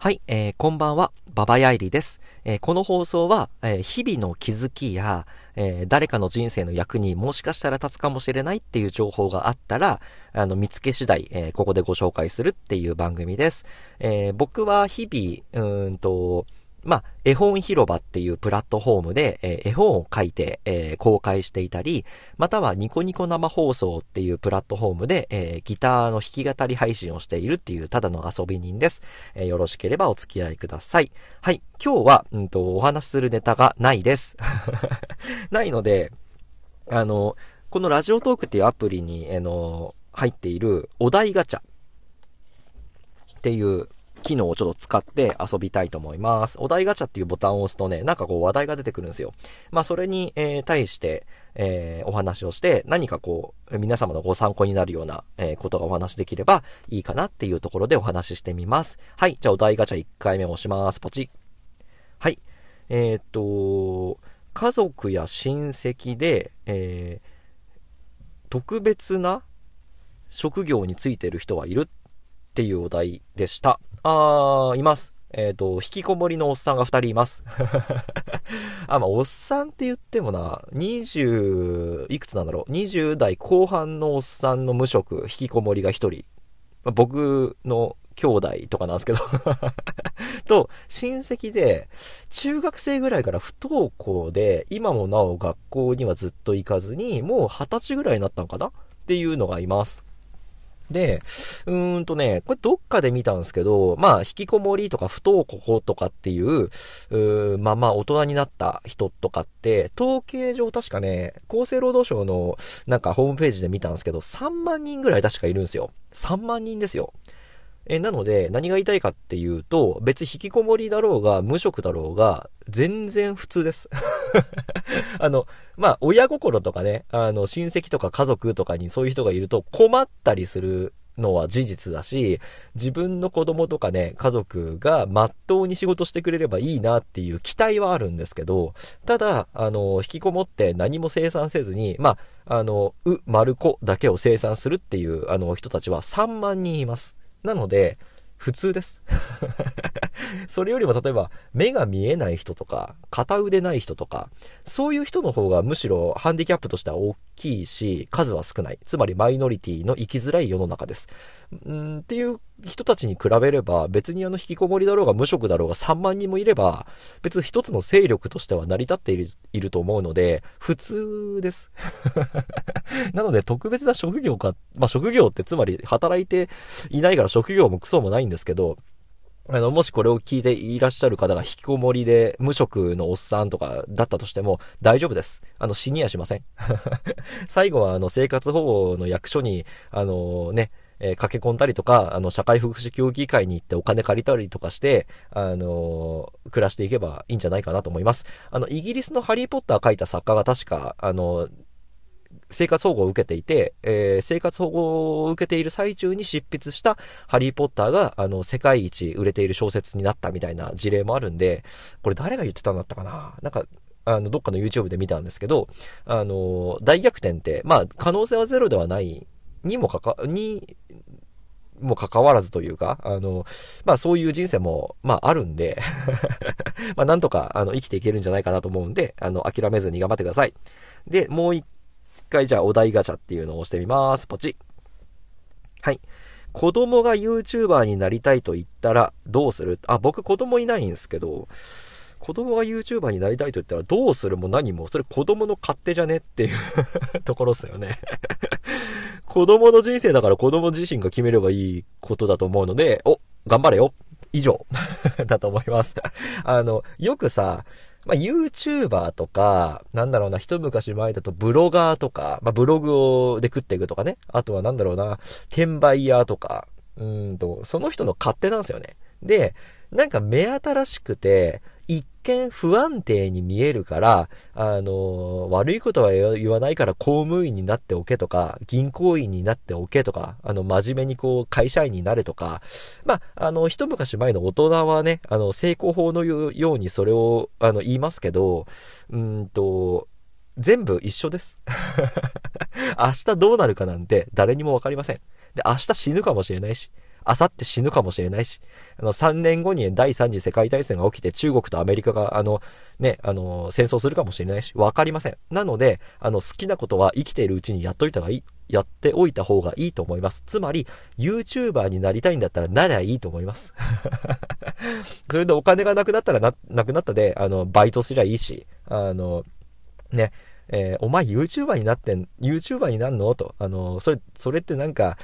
はい、えー、こんばんは、ババヤイリです。えー、この放送は、えー、日々の気づきや、え誰かの人生の役にもしかしたら立つかもしれないっていう情報があったら、あの、見つけ次第、えここでご紹介するっていう番組です。え僕は日々、うんと、まあ、絵本広場っていうプラットフォームで、えー、絵本を書いて、えー、公開していたり、またはニコニコ生放送っていうプラットフォームで、えー、ギターの弾き語り配信をしているっていうただの遊び人です。えよろしければお付き合いください。はい。今日は、うんと、お話しするネタがないです。ないので、あの、このラジオトークっていうアプリに、あの、入っているお題ガチャっていう機能をちょっと使って遊びたいと思います。お題ガチャっていうボタンを押すとね、なんかこう話題が出てくるんですよ。まあそれに、えー、対して、えー、お話をして、何かこう、皆様のご参考になるような、えー、ことがお話できればいいかなっていうところでお話ししてみます。はい。じゃあお題ガチャ1回目押します。ポチ。はい。えー、っと、家族や親戚で、え、特別な職業についてる人はいるっていうお題でした。あー、います。えっ、ー、と、引きこもりのおっさんが2人います。あ、まあ、おっさんって言ってもな、20、いくつなんだろう。20代後半のおっさんの無職、引きこもりが1人。まあ、僕の兄弟とかなんですけど と、親戚で、中学生ぐらいから不登校で、今もなお学校にはずっと行かずに、もう二十歳ぐらいになったのかな？っていうのがいます。で、うーんとね、これどっかで見たんですけど、まあ、引きこもりとか不登校とかっていう、うまあまあ大人になった人とかって、統計上確かね、厚生労働省のなんかホームページで見たんですけど、3万人ぐらい確かいるんですよ。3万人ですよ。え、なので、何が言いたいかっていうと、別引きこもりだろうが、無職だろうが、全然普通です。あの、まあ、親心とかね、あの、親戚とか家族とかにそういう人がいると困ったりするのは事実だし、自分の子供とかね、家族が真っ当に仕事してくれればいいなっていう期待はあるんですけど、ただ、あの、引きこもって何も生産せずに、まあ、あの、う、丸子だけを生産するっていう、あの、人たちは3万人います。なので、普通です。それよりも例えば目が見えない人とか、片腕ない人とか、そういう人の方がむしろハンディキャップとしては大きいし、数は少ない。つまりマイノリティの生きづらい世の中です。んっていう人たちに比べれば、別にあの引きこもりだろうが無職だろうが3万人もいれば、別に一つの勢力としては成り立っているいると思うので、普通です。なので特別な職業か、まあ職業ってつまり働いていないから職業もクソもないんですけど、あの、もしこれを聞いていらっしゃる方が引きこもりで無職のおっさんとかだったとしても大丈夫です。あの、死にはしません。最後はあの、生活保護の役所に、あのね、えー、駆け込んだりとか、あの、社会福祉協議会に行ってお金借りたりとかして、あのー、暮らしていけばいいんじゃないかなと思います。あの、イギリスのハリーポッター書いた作家が確か、あの生活保護を受けていて、えー、生活保護を受けている最中に執筆したハリーポッターが、あの、世界一売れている小説になったみたいな事例もあるんで、これ誰が言ってたんだったかな？なんか、あの、どっかの YouTube で見たんですけど、あの、大逆転って、まあ、可能性はゼロではないにもかか、にもかかわらずというか、あの、まあそういう人生も、まああるんで まあなんとか、あの、生きていけるんじゃないかなと思うんで、あの、諦めずに頑張ってください。で、もう一回じゃあお題ガチャっていうのを押してみます。ポチ。はい。子供が YouTuber になりたいと言ったらどうする？あ、僕子供いないんですけど、子供が YouTuber になりたいと言ったらどうする？も何も、それ子供の勝手じゃね？っていう ところっすよね。子供の人生だから子供自身が決めればいいことだと思うので、お、頑張れよ。以上。だと思います。あの、よくさ、まあ、YouTuber とか、なんだろうな、一昔前だとブロガーとか、まあ、ブログをで食っていくとかね。あとはなんだろうな、転売屋とか、うんと、その人の勝手なんですよね。で、なんか目新しくて、一見不安定に見えるから、あの、悪いことは言わないから公務員になっておけとか、銀行員になっておけとか、あの、真面目にこう、会社員になれとか、まあ、あの、一昔前の大人はね、あの、成功法のようにそれを、あの、言いますけど、うんと、全部一緒です。明日どうなるかなんて誰にもわかりません。で、明日死ぬかもしれないし、あさって死ぬかもしれないし、あの、3年後に第3次世界大戦が起きて中国とアメリカが、あの、ね、あの、戦争するかもしれないし、わかりません。なので、あの、好きなことは生きているうちにやっといた方がいい。やっておいた方がいいと思います。つまり、YouTuber になりたいんだったらなりゃいいと思います。それでお金がなくなったらな、なくなったで、あの、バイトすりゃいいし、あの、ね、えー、お前 YouTuber になってん、YouTuber になんの？と。あの、それ、それってなんか、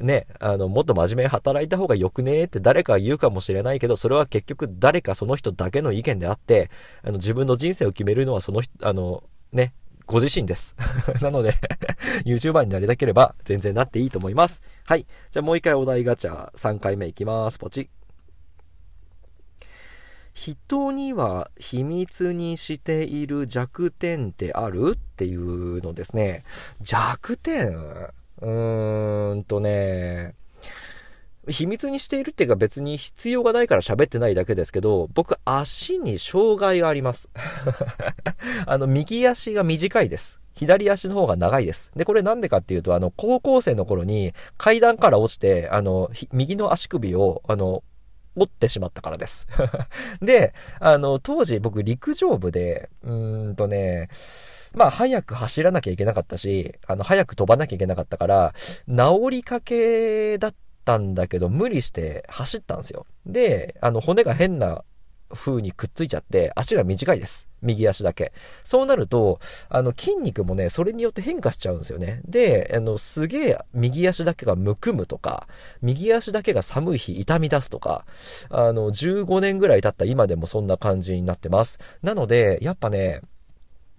ね、あの、もっと真面目に働いた方がよくねって誰かが言うかもしれないけど、それは結局誰かその人だけの意見であって、あの、自分の人生を決めるのはその人、あの、ね、ご自身です。なので YouTuber になりたければ全然なっていいと思います。はい。じゃあもう一回お題ガチャ3回目いきます。ポチッ。人には秘密にしている弱点ってある？っていうのですね。弱点？うーんとね、秘密にしているっていうか別に必要がないから喋ってないだけですけど、僕足に障害があります。あの、右足が短いです。左足の方が長いです。で、これなんでかっていうと、あの、高校生の頃に階段から落ちて、あの、右の足首を、あの、折ってしまったからです。で、あの、当時僕陸上部で、うーんとね、まあ、早く走らなきゃいけなかったし、あの、早く飛ばなきゃいけなかったから、治りかけだったんだけど、無理して走ったんですよ。で、あの、骨が変な風にくっついちゃって、足が短いです。右足だけ。そうなると、あの、筋肉もね、それによって変化しちゃうんですよね。で、あの、すげえ右足だけがむくむとか、右足だけが寒い日痛み出すとか、あの、15年ぐらい経った今でもそんな感じになってます。なので、やっぱね、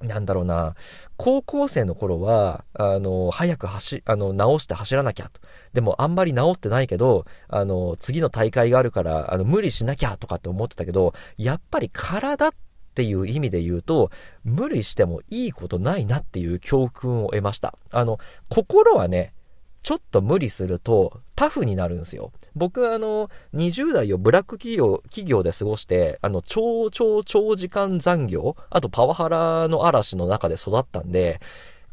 なんだろうな、高校生の頃は、あの、早く走、あの、直して走らなきゃと。でも、あんまり治ってないけど、あの、次の大会があるから、あの、無理しなきゃとかって思ってたけど、やっぱり体っていう意味で言うと、無理してもいいことないなっていう教訓を得ました。あの、心はね、ちょっと無理するとタフになるんですよ。僕はあの、20代をブラック企業、企業で過ごして、あの、超超長時間残業、あとパワハラの嵐の中で育ったんで、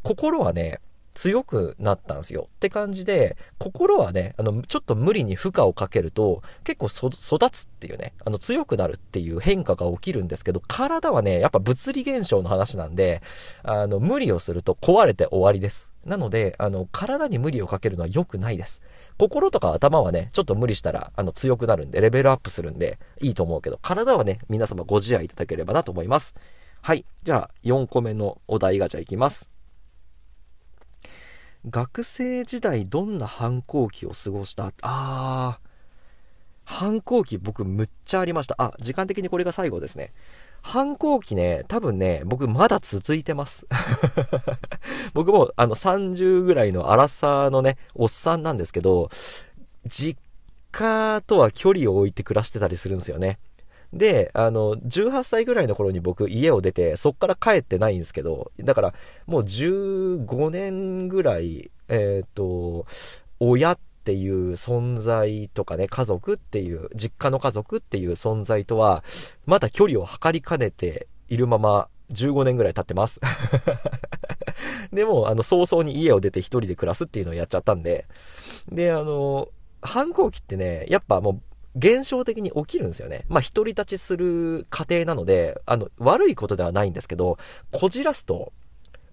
心はね、強くなったんですよ。って感じで、心はね、あの、ちょっと無理に負荷をかけると、結構育つっていうね、あの、強くなるっていう変化が起きるんですけど、体はね、やっぱ物理現象の話なんで、あの、無理をすると壊れて終わりです。なので、あの、体に無理をかけるのは良くないです。心とか頭はね、ちょっと無理したら、あの、強くなるんで、レベルアップするんで、いいと思うけど、体はね、皆様ご自愛いただければなと思います。はい。じゃあ、4個目のお題ガチャいきます。学生時代どんな反抗期を過ごした？あー、反抗期僕むっちゃありました。あ、時間的にこれが最後ですね。反抗期ね、多分ね、僕まだ続いてます。僕もあの30ぐらいの荒さのね、おっさんなんですけど、実家とは距離を置いて暮らしてたりするんですよね。で、あの、18歳ぐらいの頃に僕家を出て、そっから帰ってないんですけど、だからもう15年ぐらい、えっ、ー、と、親っていう存在とかね、家族っていう、実家の家族っていう存在とは、まだ距離を測りかねているまま、15年ぐらい経ってます。でも、あの、早々に家を出て一人で暮らすっていうのをやっちゃったんで、で、あの、反抗期ってね、やっぱもう現象的に起きるんですよね。まあ、独り立ちする過程なので、あの、悪いことではないんですけど、こじらすと、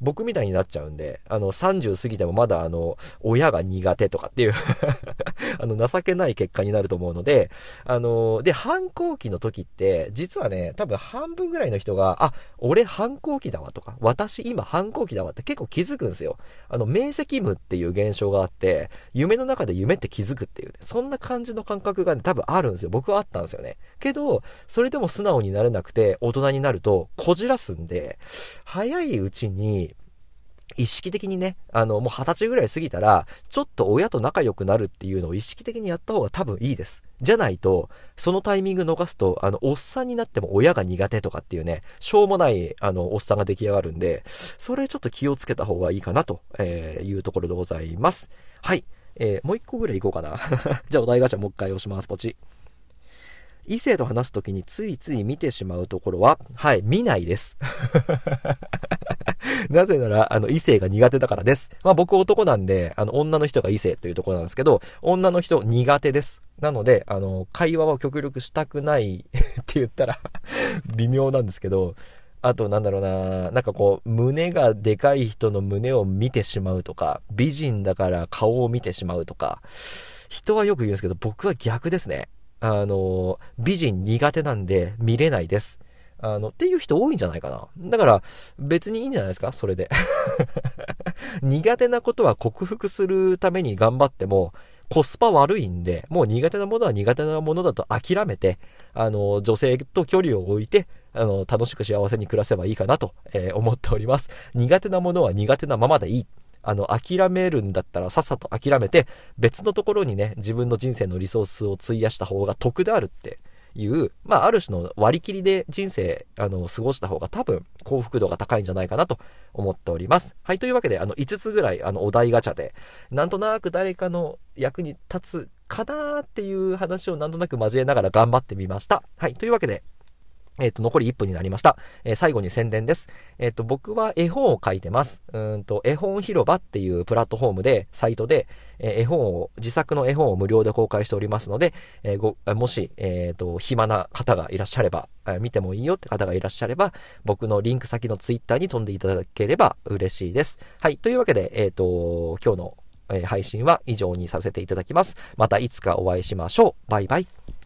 僕みたいになっちゃうんで、あの、30過ぎてもまだあの、親が苦手とかっていう あの、情けない結果になると思うので、あの、で、反抗期の時って、実はね、多分半分ぐらいの人が、あ、俺反抗期だわとか、私今反抗期だわって結構気づくんですよ。あの、明晰夢っていう現象があって、夢の中で夢って気づくっていう、ね、そんな感じの感覚がね、多分あるんですよ。僕はあったんですよね。けど、それでも素直になれなくて、大人になると、こじらすんで、早いうちに、意識的にね、あの、もう二十歳ぐらい過ぎたら、ちょっと親と仲良くなるっていうのを意識的にやった方が多分いいです。じゃないと、そのタイミング逃すと、あの、おっさんになっても親が苦手とかっていうね、しょうもない、あの、おっさんが出来上がるんで、それちょっと気をつけた方がいいかなというところでございます。はい。えー、もう一個ぐらい行こうかな。じゃあお題ガチャもう一回押します。ポチ。異性と話すときについつい見てしまうところは、はい、見ないです。なぜなら、あの、異性が苦手だからです。まあ僕男なんで、あの、女の人が異性というところなんですけど、女の人苦手です。なので、あの、会話を極力したくない って言ったら微妙なんですけど、あとなんだろうな、なんかこう、胸がでかい人の胸を見てしまうとか、美人だから顔を見てしまうとか、人はよく言うんですけど、僕は逆ですね。あの、美人苦手なんで見れないです。あの、っていう人多いんじゃないかな。だから、別にいいんじゃないですか？それで。苦手なことは克服するために頑張っても、コスパ悪いんで、もう苦手なものは苦手なものだと諦めて、あの、女性と距離を置いて、あの、楽しく幸せに暮らせばいいかなと、えー、思っております。苦手なものは苦手なままでいい。あの、諦めるんだったらさっさと諦めて、別のところにね、自分の人生のリソースを費やした方が得であるっていう、まあ、ある種の割り切りで人生、あの、過ごした方が多分幸福度が高いんじゃないかなと思っております。はい、というわけで、あの、5つぐらい、あの、お題ガチャで、なんとなく誰かの役に立つかなーっていう話をなんとなく交えながら頑張ってみました。はい、というわけで、えっ、ー、と、残り1分になりました。えー、最後に宣伝です。えっ、ー、と、僕は絵本を書いてます。うんと、絵本広場っていうプラットフォームで、サイトで、え絵本を、自作の絵本を無料で公開しておりますので、えご、もし、えっ、と、暇な方がいらっしゃれば、え見てもいいよって方がいらっしゃれば、僕のリンク先のツイッターに飛んでいただければ嬉しいです。はい。というわけで、えっ、と、今日の、え配信は以上にさせていただきます。またいつかお会いしましょう。バイバイ。